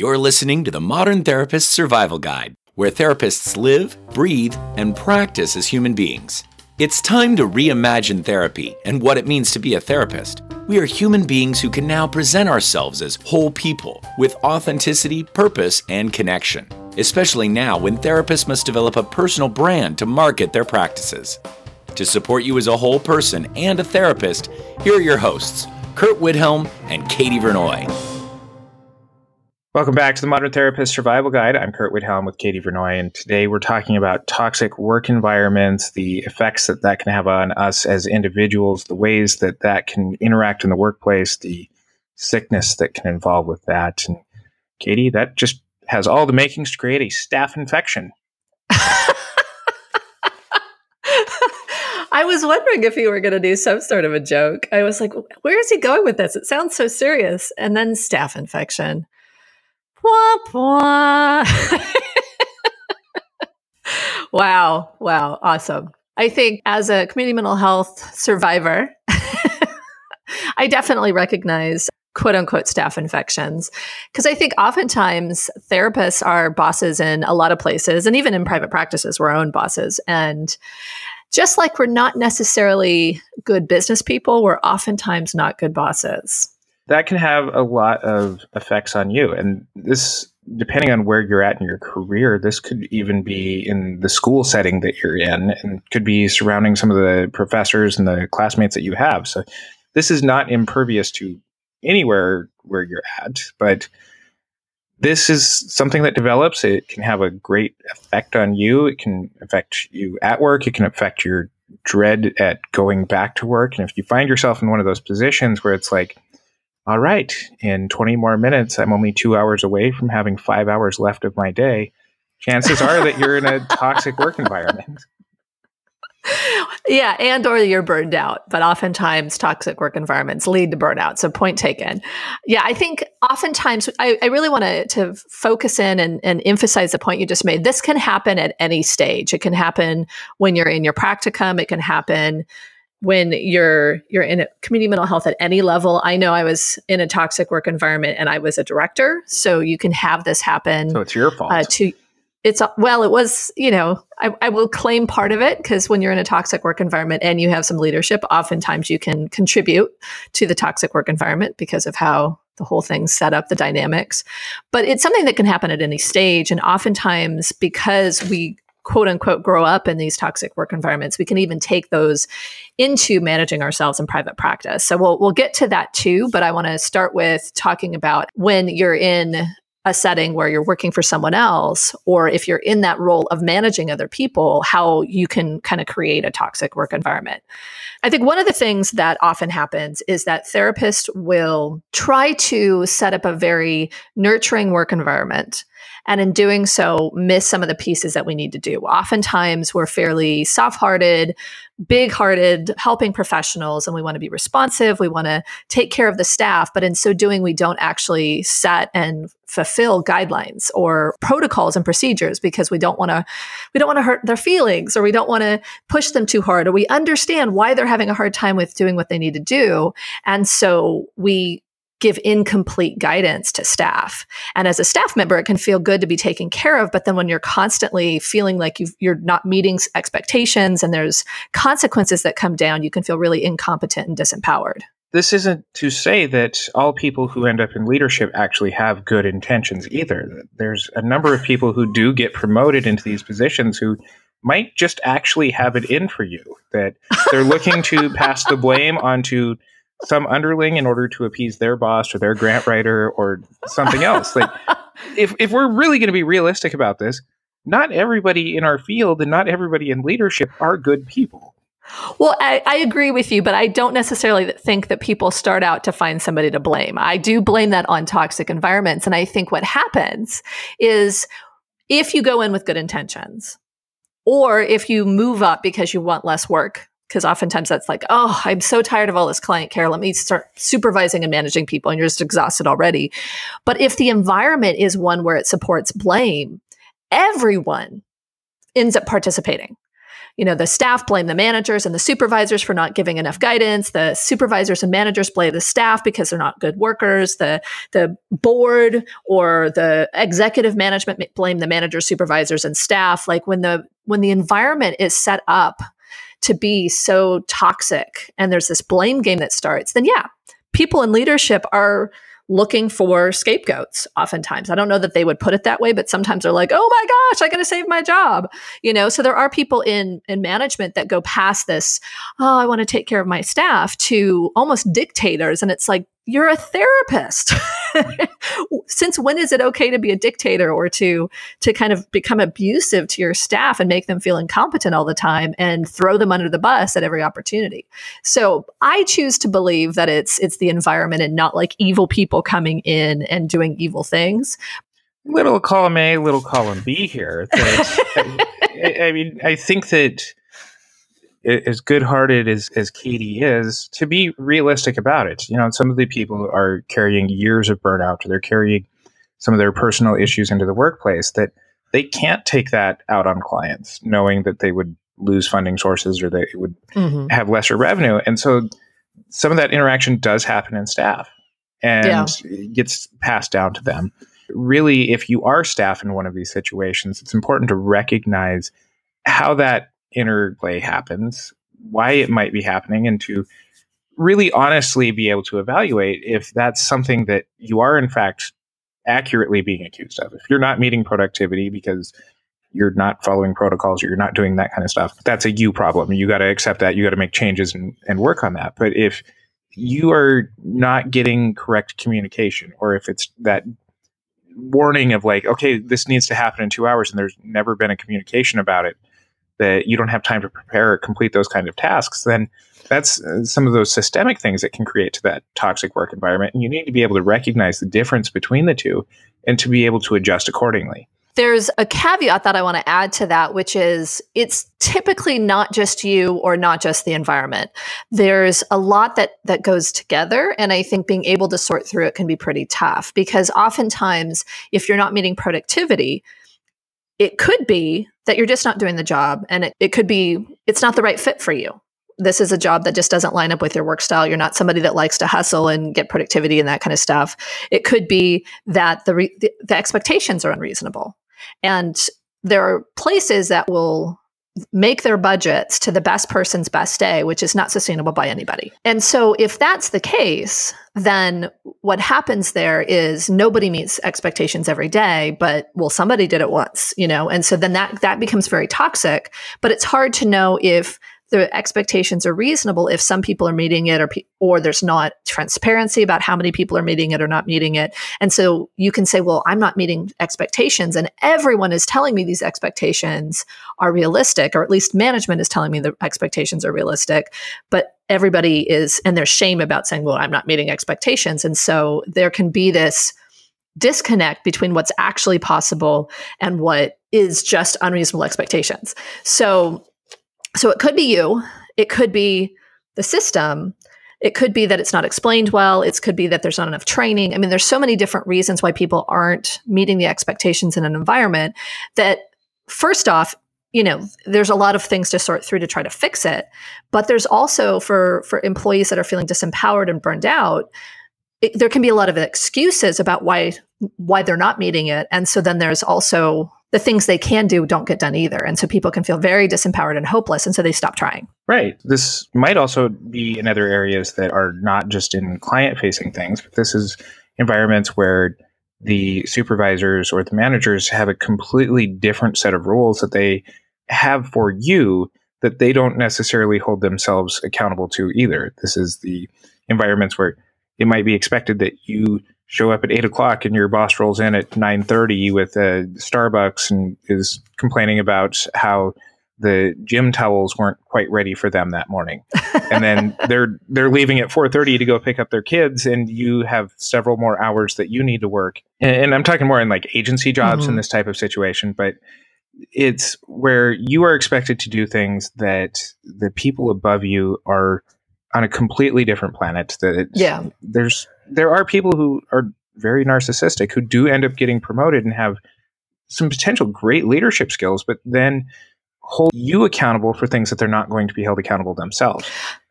You're listening to the Modern Therapist Survival Guide, where therapists live, breathe, and practice as human beings. It's time to reimagine therapy and what it means to be a therapist. We are human beings who can now present ourselves as whole people with authenticity, purpose, and connection, especially now when therapists must develop a personal brand to market their practices. To support you as a whole person and a therapist, here are your hosts, Curt Widhalm and Katie Vernoy. Welcome back to the Modern Therapist Survival Guide. I'm Curt Widhalm with Katie Vernoy, and today we're talking about toxic work environments, the effects that that can have on us as individuals, the ways that that can interact in the workplace, the sickness that can involve with that. And Katie, that just has all the makings to create a staph infection. I was wondering if you were going to do some sort of a joke. I was like, where is he going with this? It sounds so serious. And then staph infection. Wah, wah. wow. Wow. Awesome. I think as a community mental health survivor, I definitely recognize quote unquote staff infections. Because I think oftentimes therapists are bosses in a lot of places, and even in private practices, we're our own bosses. And just like we're not necessarily good business people, we're oftentimes not good bosses. That can have a lot of effects on you. And this, depending on where you're at in your career, this could even be in the school setting that you're in and could be surrounding some of the professors and the classmates that you have. So this is not impervious to anywhere where you're at, but this is something that develops. It can have a great effect on you. It can affect you at work. It can affect your dread at going back to work. And if you find yourself in one of those positions where it's like, all right, in 20 more minutes, I'm only two hours away from having five hours left of my day, chances are that you're in a toxic work environment yeah, and or you're burned out, but oftentimes toxic work environments lead to burnout. So point taken. Yeah, I think oftentimes I, I really want to to focus in and, and emphasize the point you just made. This can happen at any stage. It can happen when you're in your practicum. It can happen when you're you're in a community mental health at any level. I know I was in a toxic work environment and I was a director, so you can have this happen. So it's your fault. Uh, to it's well it was you know I, I will claim part of it because when you're in a toxic work environment and you have some leadership oftentimes you can contribute to the toxic work environment because of how the whole thing set up the dynamics but it's something that can happen at any stage and oftentimes because we quote unquote grow up in these toxic work environments we can even take those into managing ourselves in private practice so we'll, we'll get to that too but i want to start with talking about when you're in a setting where you're working for someone else, or if you're in that role of managing other people, how you can kind of create a toxic work environment. I think one of the things that often happens is that therapists will try to set up a very nurturing work environment. And in doing so, miss some of the pieces that we need to do. Oftentimes, we're fairly soft hearted, big hearted, helping professionals, and we want to be responsive. We want to take care of the staff. But in so doing, we don't actually set and fulfill guidelines or protocols and procedures because we don't want to we don't want to hurt their feelings or we don't want to push them too hard or we understand why they're having a hard time with doing what they need to do and so we give incomplete guidance to staff. And as a staff member, it can feel good to be taken care of. But then when you're constantly feeling like you are not meeting expectations and there's consequences that come down, you can feel really incompetent and disempowered. This isn't to say that all people who end up in leadership actually have good intentions either. There's a number of people who do get promoted into these positions who might just actually have it in for you, that they're looking to pass the blame onto some underling in order to appease their boss or their grant writer or something else. Like if if we're really going to be realistic about this, not everybody in our field and not everybody in leadership are good people. Well, I, I, agree with you, but I don't necessarily think that people start out to find somebody to blame. I do blame that on toxic environments. And I think what happens is if you go in with good intentions, or if you move up because you want less work, because oftentimes that's like, oh, I'm so tired of all this client care. Let me start supervising and managing people, and you're just exhausted already. But if the environment is one where it supports blame, everyone ends up participating. you know the staff blame the managers and the supervisors for not giving enough guidance the supervisors and managers blame the staff because they're not good workers the the board or the executive management blame the managers supervisors and staff like when the when the environment is set up to be so toxic and there's this blame game that starts then yeah people in leadership are looking for scapegoats oftentimes. I don't know that they would put it that way, but sometimes they're like, "Oh my gosh, I got to save my job." You know, so there are people in in management that go past this, "Oh, I want to take care of my staff" to almost dictators and it's like you're a therapist. Since when is it okay to be a dictator or to to kind of become abusive to your staff and make them feel incompetent all the time and throw them under the bus at every opportunity? So I choose to believe that it's it's the environment and not like evil people coming in and doing evil things. Little column A, little column B here. I, I mean, I think that as good-hearted as, as Katie is, to be realistic about it. You know, some of the people are carrying years of burnout, they're carrying some of their personal issues into the workplace that they can't take that out on clients, knowing that they would lose funding sources or they would mm-hmm. have lesser revenue. And so some of that interaction does happen in staff and yeah. gets passed down to them. Really, if you are staff in one of these situations, it's important to recognize how that interplay happens, why it might be happening, and to really honestly be able to evaluate if that's something that you are in fact accurately being accused of. If you're not meeting productivity because you're not following protocols or you're not doing that kind of stuff, that's a you problem. You got to accept that. You got to make changes and, and work on that. But if you are not getting correct communication, or if it's that warning of like, okay, this needs to happen in two hours and there's never been a communication about it, that you don't have time to prepare or complete those kind of tasks, then that's uh, some of those systemic things that can create to that toxic work environment. And you need to be able to recognize the difference between the two and to be able to adjust accordingly. There's a caveat that I want to add to that, which is it's typically not just you or not just the environment. There's a lot that that goes together, and I think being able to sort through it can be pretty tough because oftentimes, if you're not meeting productivity, it could be that you're just not doing the job and it, it could be it's not the right fit for you this is a job that just doesn't line up with your work style. You're not somebody that likes to hustle and get productivity and that kind of stuff. It could be that the, re- the, the expectations are unreasonable. And there are places that will make their budgets to the best person's best day, which is not sustainable by anybody. And so, if that's the case, then what happens there is nobody meets expectations every day, but well, somebody did it once, you know, and so then that that becomes very toxic. But it's hard to know if the expectations are reasonable if some people are meeting it or or there's not transparency about how many people are meeting it or not meeting it. And so you can say well i'm not meeting expectations and everyone is telling me these expectations are realistic or at least management is telling me the expectations are realistic but everybody is and there's shame about saying well i'm not meeting expectations. And so there can be this disconnect between what's actually possible and what is just unreasonable expectations. So so it could be you, it could be the system, it could be that it's not explained well, it could be that there's not enough training. I mean, there's so many different reasons why people aren't meeting the expectations in an environment that first off, you know, there's a lot of things to sort through to try to fix it, but there's also for for employees that are feeling disempowered and burned out, it, there can be a lot of excuses about why why they're not meeting it, and so then there's also the things they can do don't get done either. And so people can feel very disempowered and hopeless. And so they stop trying. Right. This might also be in other areas that are not just in client facing things, but this is environments where the supervisors or the managers have a completely different set of rules that they have for you that they don't necessarily hold themselves accountable to either. This is the environments where it might be expected that you show up at eight o'clock and your boss rolls in at nine thirty with a Starbucks and is complaining about how the gym towels weren't quite ready for them that morning, and then they're they're leaving at four thirty to go pick up their kids, and you have several more hours that you need to work. And, and I'm talking more in like agency jobs mm-hmm. in this type of situation, but it's where you are expected to do things that the people above you are on a completely different planet. That yeah, there's there are people who are very narcissistic who do end up getting promoted and have some potential great leadership skills, but then hold you accountable for things that they're not going to be held accountable themselves.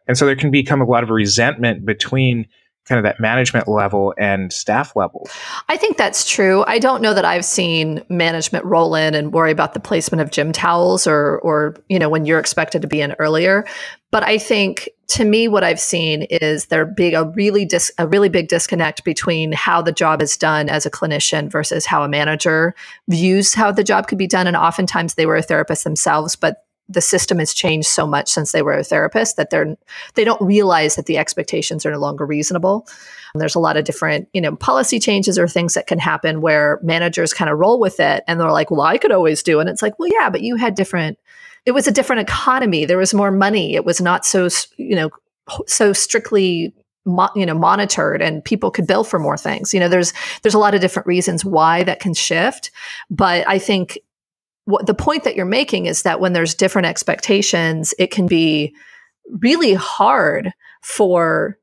And so there can become a lot of resentment between kind of that management level and staff level. I think that's true. I don't know that I've seen management roll in and worry about the placement of gym towels or or you know when you're expected to be in earlier. But I think to me what I've seen is there being a really dis- a really big disconnect between how the job is done as a clinician versus how a manager views how the job could be done and oftentimes they were a therapist themselves but the system has changed so much since they were a therapist that they're they don't realize that the expectations are no longer reasonable. And there's a lot of different, you know, policy changes or things that can happen where managers kind of roll with it and they're like, "Well, I could always do." And it's like, "Well, yeah, but you had different it was a different economy. There was more money. It was not so, you know, so strictly Mo- you know monitored and people could bill for more things you know there's there's a lot of different reasons why that can shift but i think what the point that you're making is that when there's different expectations, it can be really hard for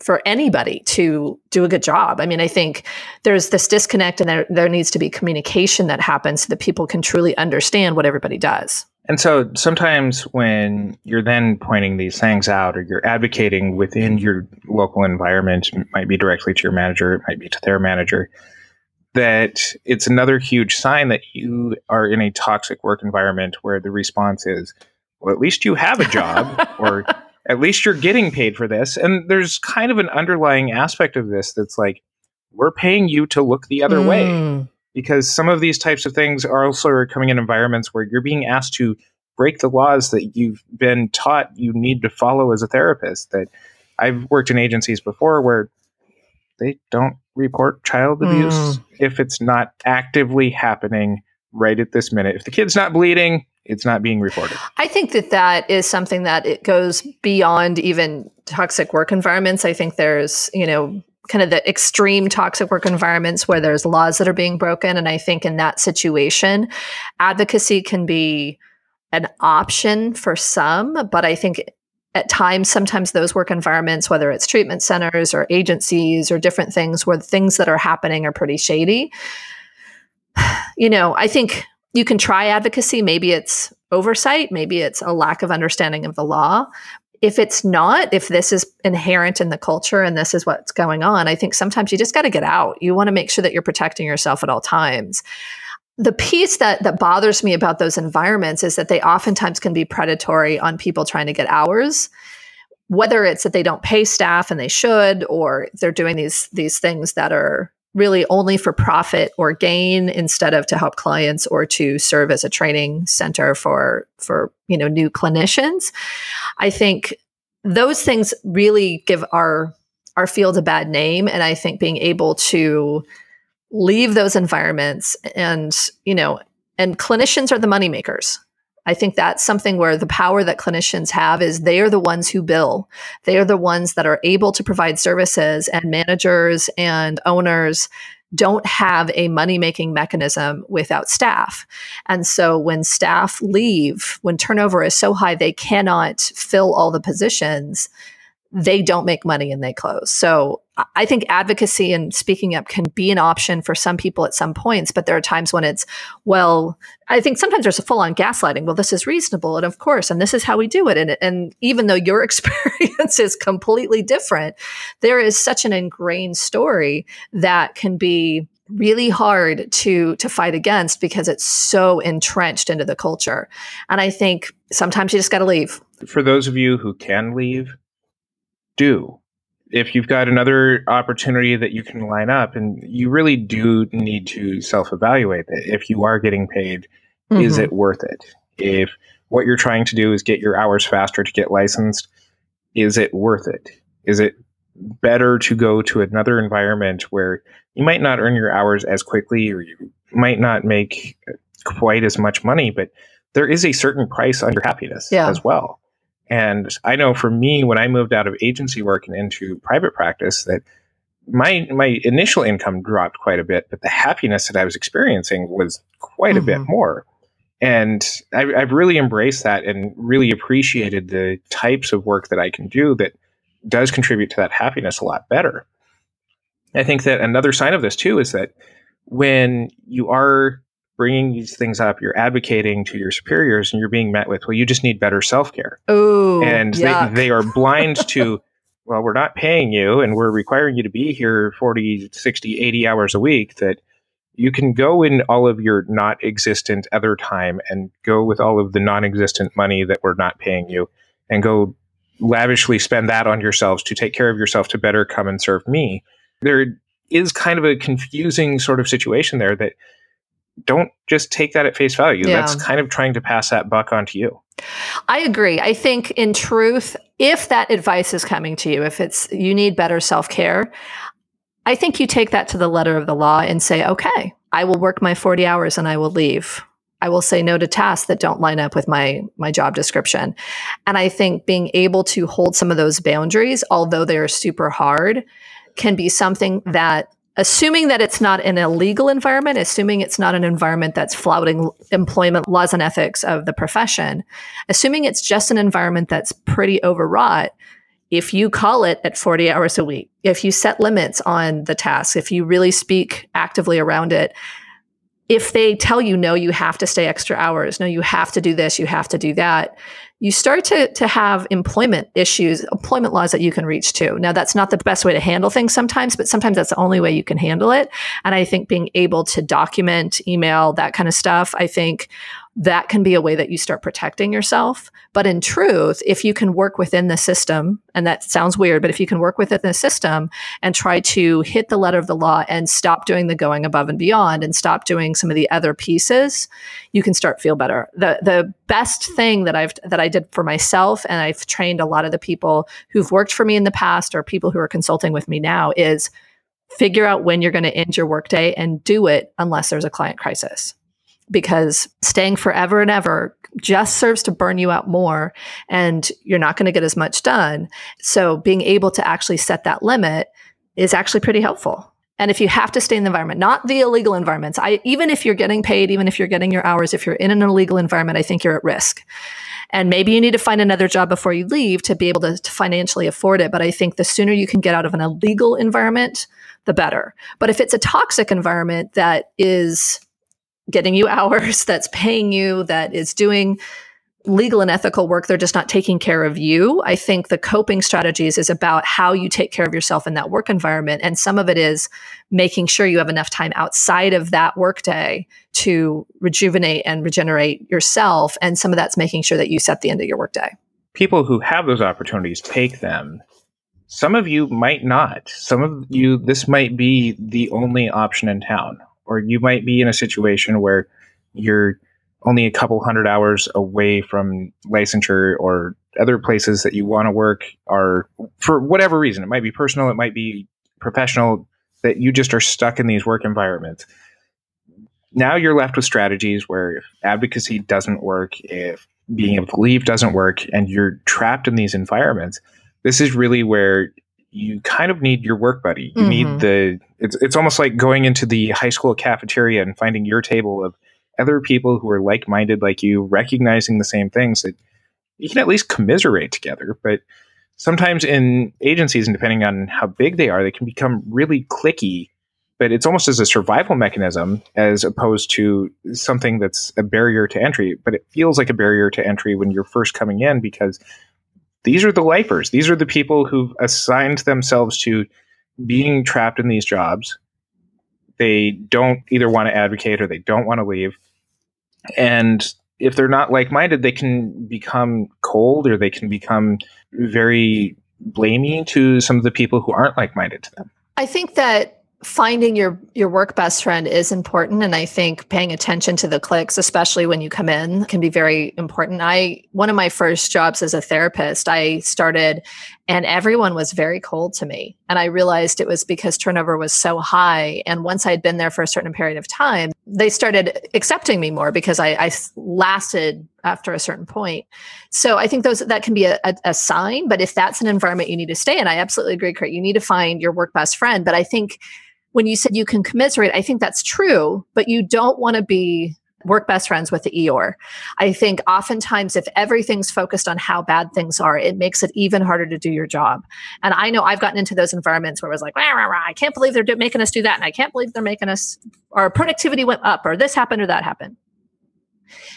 for anybody to do a good job. I mean, I think there's this disconnect and there, there needs to be communication that happens so that people can truly understand what everybody does. And so sometimes when you're then pointing these things out or you're advocating within your local environment, might be directly to your manager, it might be to their manager, that it's another huge sign that you are in a toxic work environment where the response is, well, at least you have a job or at least you're getting paid for this. And there's kind of an underlying aspect of this that's like, we're paying you to look the other mm. way. Because some of these types of things are also coming in environments where you're being asked to break the laws that you've been taught you need to follow as a therapist. That I've worked in agencies before where they don't report child abuse mm. if it's not actively happening right at this minute. If the kid's not bleeding, it's not being reported. I think that that is something that it goes beyond even toxic work environments. I think there's, you know, kind of the extreme toxic work environments where there's laws that are being broken and I think in that situation advocacy can be an option for some, but I think at times, sometimes those work environments, whether it's treatment centers or agencies or different things where things that are happening are pretty shady. You know, I think you can try advocacy. Maybe it's oversight, maybe it's a lack of understanding of the law. If it's not, if this is inherent in the culture and this is what's going on, I think sometimes you just got to get out. You want to make sure that you're protecting yourself at all times the piece that that bothers me about those environments is that they oftentimes can be predatory on people trying to get hours whether it's that they don't pay staff and they should or they're doing these these things that are really only for profit or gain instead of to help clients or to serve as a training center for for you know new clinicians. I think those things really give our our field a bad name and i think being able to leave those environments and you know and clinicians are the money makers i think that's something where the power that clinicians have is they are the ones who bill they are the ones that are able to provide services and managers and owners don't have a money making mechanism without staff. And so when staff leave, when turnover is so high, they cannot fill all the positions they don't make money and they close. So I think advocacy and speaking up can be an option for some people at some points, but there are times when it's, well, I think sometimes there's a full on gaslighting. Well, this is reasonable. And of course, and this is how we do it. And, and even though your experience is completely different, there is such an ingrained story that can be really hard to to fight against because it's so entrenched into the culture. And I think sometimes you just got to leave. For those of you who can leave, do if you've got another opportunity that you can line up and you really do need to self-evaluate that if you are getting paid mm-hmm. is it worth it if what you're trying to do is get your hours faster to get licensed is it worth it is it better to go to another environment where you might not earn your hours as quickly or you might not make quite as much money but there is a certain price on your happiness yeah. as well and I know for me, when I moved out of agency work and into private practice, that my my initial income dropped quite a bit, but the happiness that I was experiencing was quite mm-hmm. a bit mm-hmm. more. And I, I've really embraced that and really appreciated the types of work that I can do that does contribute to that happiness a lot better. I think that another sign of this too is that when you are bringing these things up, you're advocating to your superiors, and you're being met with, well, you just need better self care. Oh, and they, they are blind to, well, we're not paying you and we're requiring you to be here 40, 60, 80 hours a week. That you can go in all of your not existent other time and go with all of the non existent money that we're not paying you and go lavishly spend that on yourselves to take care of yourself to better come and serve me. There is kind of a confusing sort of situation there that don't just take that at face value. Yeah. That's kind of trying to pass that buck on to you. I agree. I think in truth, if that advice is coming to you, if it's you need better self-care, I think you take that to the letter of the law and say, "Okay, I will work my 40 hours and I will leave." I will say no to tasks that don't line up with my my job description. And I think being able to hold some of those boundaries, although they are super hard, can be something that assuming that it's not an illegal environment, assuming it's not an environment that's flouting employment laws and ethics of the profession, assuming it's just an environment that's pretty overwrought, if you call it at 40 hours a week, if you set limits on the task, if you really speak actively around it, if they tell you no you have to stay extra hours. No you have to do this you have to do that you start to, to have employment issues employment laws that you can reach to now that's not the best way to handle things sometimes but sometimes that's the only way you can handle it. And i think being able to document email that kind of stuff i think that can be a way that you start protecting yourself. But in truth, if you can work within the system, and that sounds weird, but if you can work within the system and try to hit the letter of the law and stop doing the going above and beyond and stop doing some of the other pieces, you can start feel better. The the best thing that I've that I did for myself and I've trained a lot of the people who've worked for me in the past or people who are consulting with me now is figure out when you're going to end your workday and do it unless there's a client crisis because staying forever and ever just serves to burn you out more and you're not going to get as much done. So being able to actually set that limit is actually pretty helpful. And if you have to stay in the environment, not the illegal environments, I even if you're getting paid, even if you're getting your hours, if you're in an illegal environment, I think you're at risk. And maybe you need to find another job before you leave to be able to, to financially afford it. But I think the sooner you can get out of an illegal environment, the better. But if it's a toxic environment that is getting you hours, that's paying you, that is doing legal and ethical work. They're just not taking care of you. I think the coping strategies is about how you take care of yourself in that work environment. And some of it is making sure you have enough time outside of that workday to rejuvenate and regenerate yourself. And some of that's making sure that you set the end of your workday. People who have those opportunities take them. Some of you might not. Some of you, this might be the only option in town or you might be in a situation where you're only a couple hundred hours away from licensure or other places that you want to work are for whatever reason it might be personal it might be professional that you just are stuck in these work environments. Now you're left with strategies where if advocacy doesn't work if being able to leave doesn't work and you're trapped in these environments this is really where you kind of need your work buddy. You mm-hmm. need the it's it's almost like going into the high school cafeteria and finding your table of other people who are like-minded like you, recognizing the same things that you can at least commiserate together. But sometimes in agencies and depending on how big they are, they can become really cliquey. But it's almost as a survival mechanism as opposed to something that's a barrier to entry. But it feels like a barrier to entry when you're first coming in because these are the lifers. These are the people who've assigned themselves to being trapped in these jobs. They don't either want to advocate or they don't want to leave. And if they're not like minded, they can become cold or they can become very blaming to some of the people who aren't like minded to them. I think that finding your your work best friend is important and i think paying attention to the cliques especially when you come in can be very important. I one of my first jobs as a therapist i started and everyone was very cold to me. And i realized it was because turnover was so high and once i had been there for a certain period of time they started accepting me more because i, I lasted after a certain point. So i think those that can be a, a, a sign but if that's an environment you need to stay in i absolutely agree Curt. you need to find your work best friend. But i think when you said you can commiserate, I think that's true, but you don't want to be work best friends with the Eeyore. I think oftentimes if everything's focused on how bad things are, it makes it even harder to do your job. And I know I've gotten into those environments where it was like, rah, rah, rah, I can't believe they're making us do that. And I can't believe they're making us, our productivity went up or this happened or that happened.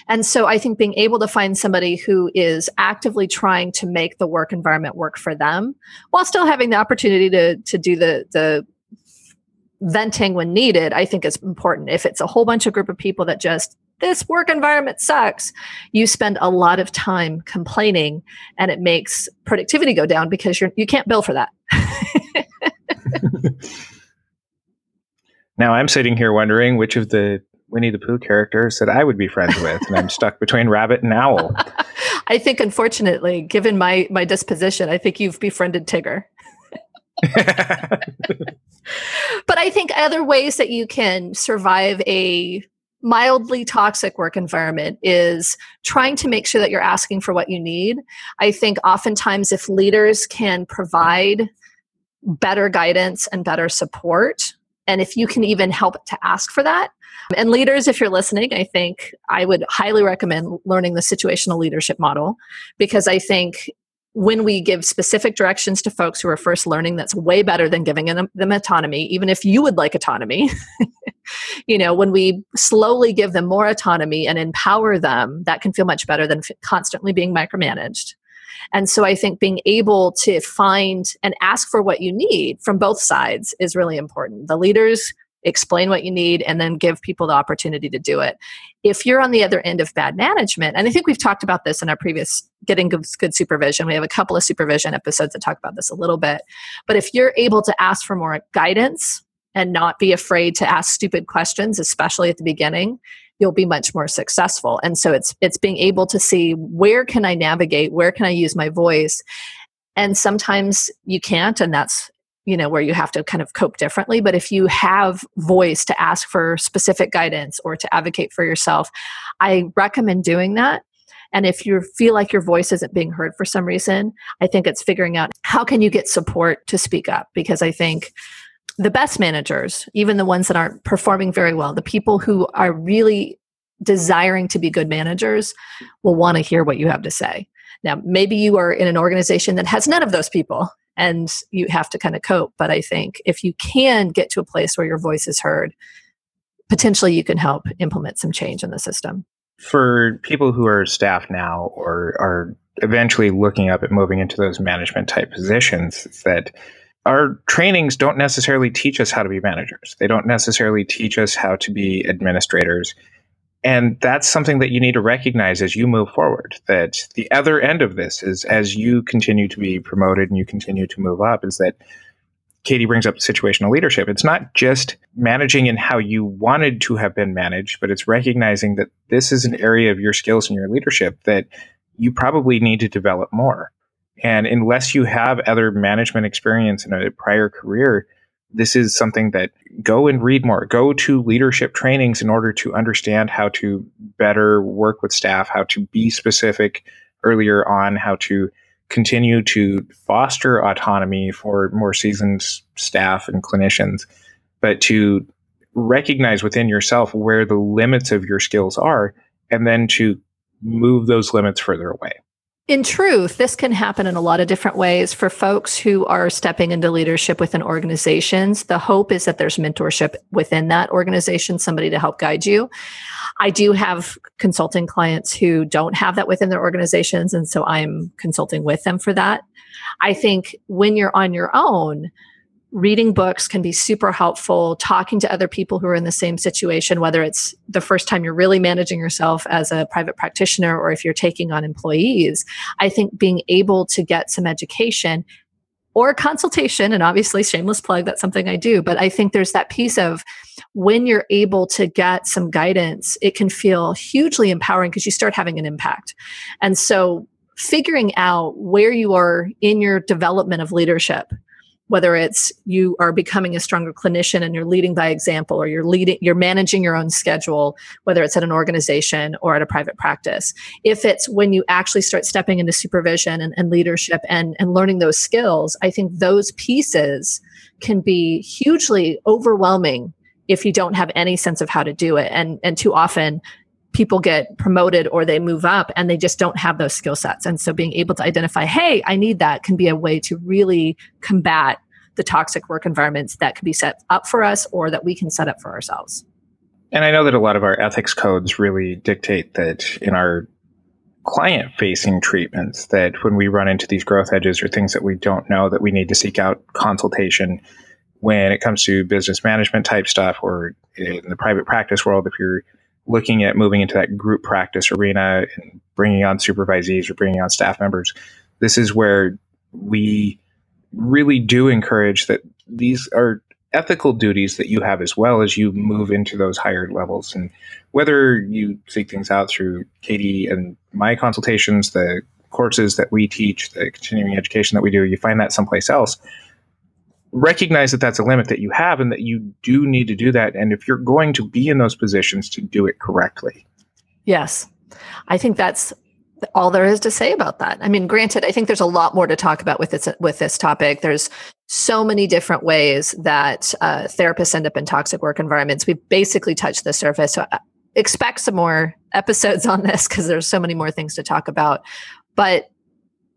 And so I think being able to find somebody who is actively trying to make the work environment work for them while still having the opportunity to, to do the, the venting when needed, I think is important. If it's a whole bunch of group of people that just this work environment sucks, you spend a lot of time complaining and it makes productivity go down because you're you can't bill for that. now I'm sitting here wondering which of the Winnie the Pooh characters that I would be friends with, and I'm stuck between rabbit and owl. I think, unfortunately, given my my disposition, I think you've befriended Tigger. but I think other ways that you can survive a mildly toxic work environment is trying to make sure that you're asking for what you need. I think oftentimes if leaders can provide better guidance and better support, and if you can even help to ask for that, and leaders, if you're listening, I think I would highly recommend learning the situational leadership model because I think when we give specific directions to folks who are first learning, that's way better than giving them, autonomy, even if you would like autonomy. you know, when we slowly give them more autonomy and empower them, that can feel much better than constantly being micromanaged. And so I think being able to find and ask for what you need from both sides is really important. The leaders explain what you need, and then give people the opportunity to do it. If you're on the other end of bad management, and I think we've talked about this in our previous Getting Good, Supervision, we have a couple of supervision episodes that talk about this a little bit. But if you're able to ask for more guidance and not be afraid to ask stupid questions, especially at the beginning, you'll be much more successful and so it's it's being able to see where can i navigate where can i use my voice and sometimes you can't and that's you know where you have to kind of cope differently. But if you have voice to ask for specific guidance or to advocate for yourself i recommend doing that. And if you feel like your voice isn't being heard for some reason i think it's figuring out how can you get support to speak up. Because i think the best managers even the ones that aren't performing very well the people who are really desiring to be good managers will want to hear what you have to say. Now maybe you are in an organization that has none of those people and you have to kind of cope. But I think if you can get to a place where your voice is heard, potentially you can help implement some change in the system. For people who are staff now or are eventually looking up at moving into those management type positions, that our trainings don't necessarily teach us how to be managers. They don't necessarily teach us how to be administrators. And that's something that you need to recognize as you move forward. That the other end of this is as you continue to be promoted and you continue to move up, is that Katie brings up situational leadership. It's not just managing in how you wanted to have been managed, but it's recognizing that this is an area of your skills and your leadership that you probably need to develop more. And unless you have other management experience in a prior career, this is something that go and read more. Go to leadership trainings in order to understand how to better work with staff how to be specific earlier on how to continue to foster autonomy for more seasoned staff and clinicians but to recognize within yourself where the limits of your skills are and then to move those limits further away in truth, this can happen in a lot of different ways for folks who are stepping into leadership within organizations. The hope is that there's mentorship within that organization, somebody to help guide you. I do have consulting clients who don't have that within their organizations, and so I'm consulting with them for that. I think when you're on your own, reading books can be super helpful talking to other people who are in the same situation whether it's the first time you're really managing yourself as a private practitioner or if you're taking on employees. I think being able to get some education or consultation and obviously shameless plug that's something i do but i think there's that piece of when you're able to get some guidance it can feel hugely empowering because you start having an impact. And so figuring out where you are in your development of leadership whether it's you are becoming a stronger clinician and you're leading by example or you're leading you're managing your own schedule whether it's at an organization or at a private practice. If it's when you actually start stepping into supervision and, and leadership and, and learning those skills i think those pieces can be hugely overwhelming if you don't have any sense of how to do it. And and too often people get promoted or they move up and they just don't have those skill sets. And so being able to identify, hey, I need that can be a way to really combat the toxic work environments that can be set up for us or that we can set up for ourselves. And I know that a lot of our ethics codes really dictate that in our client facing treatments that when we run into these growth edges or things that we don't know that we need to seek out consultation when it comes to business management type stuff or in the private practice world if you're looking at moving into that group practice arena and bringing on supervisees or bringing on staff members this is where we really do encourage that these are ethical duties that you have as well as you move into those higher levels. And whether you seek things out through Katie and my consultations, the courses that we teach, the continuing education that we do, you find that someplace else. Recognize that that's a limit that you have and that you do need to do that. And if you're going to be in those positions, to do it correctly. Yes. I think that's all there is to say about that. I mean, granted, I think there's a lot more to talk about with this with this topic. There's so many different ways that uh, therapists end up in toxic work environments. We basically touched the surface. So uh, expect some more episodes on this because there's so many more things to talk about. But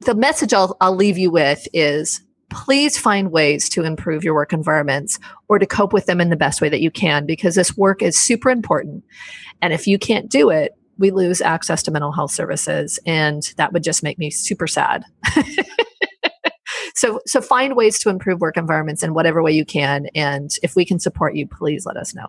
the message I'll, I'll leave you with is please find ways to improve your work environments or to cope with them in the best way that you can because this work is super important. And if you can't do it, we lose access to mental health services and that would just make me super sad so so find ways to improve work environments in whatever way you can and if we can support you please let us know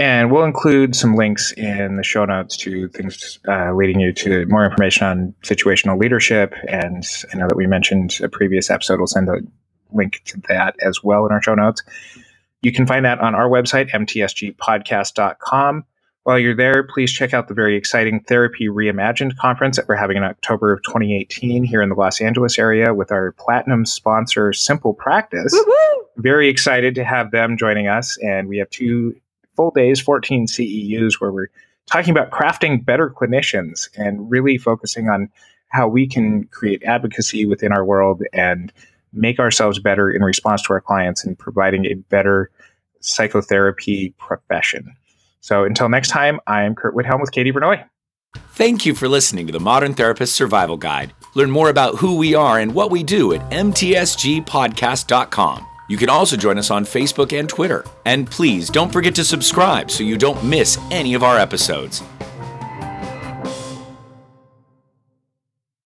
and we'll include some links in the show notes to things uh, leading you to more information on situational leadership and i know that we mentioned a previous episode we'll send a link to that as well in our show notes you can find that on our website mtsgpodcast.com while you're there, please check out the very exciting Therapy Reimagined conference that we're having in October of 2018 here in the Los Angeles area with our platinum sponsor, Simple Practice. Woo-hoo! Very excited to have them joining us. And we have two full days, 14 CEUs, where we're talking about crafting better clinicians and really focusing on how we can create advocacy within our world and make ourselves better in response to our clients and providing a better psychotherapy profession. So until next time, I am Curt Widhalm with Katie Vernoy. Thank you for listening to the Modern Therapist Survival Guide. Learn more about who we are and what we do at mtsgpodcast.com. You can also join us on Facebook and Twitter. And please don't forget to subscribe so you don't miss any of our episodes.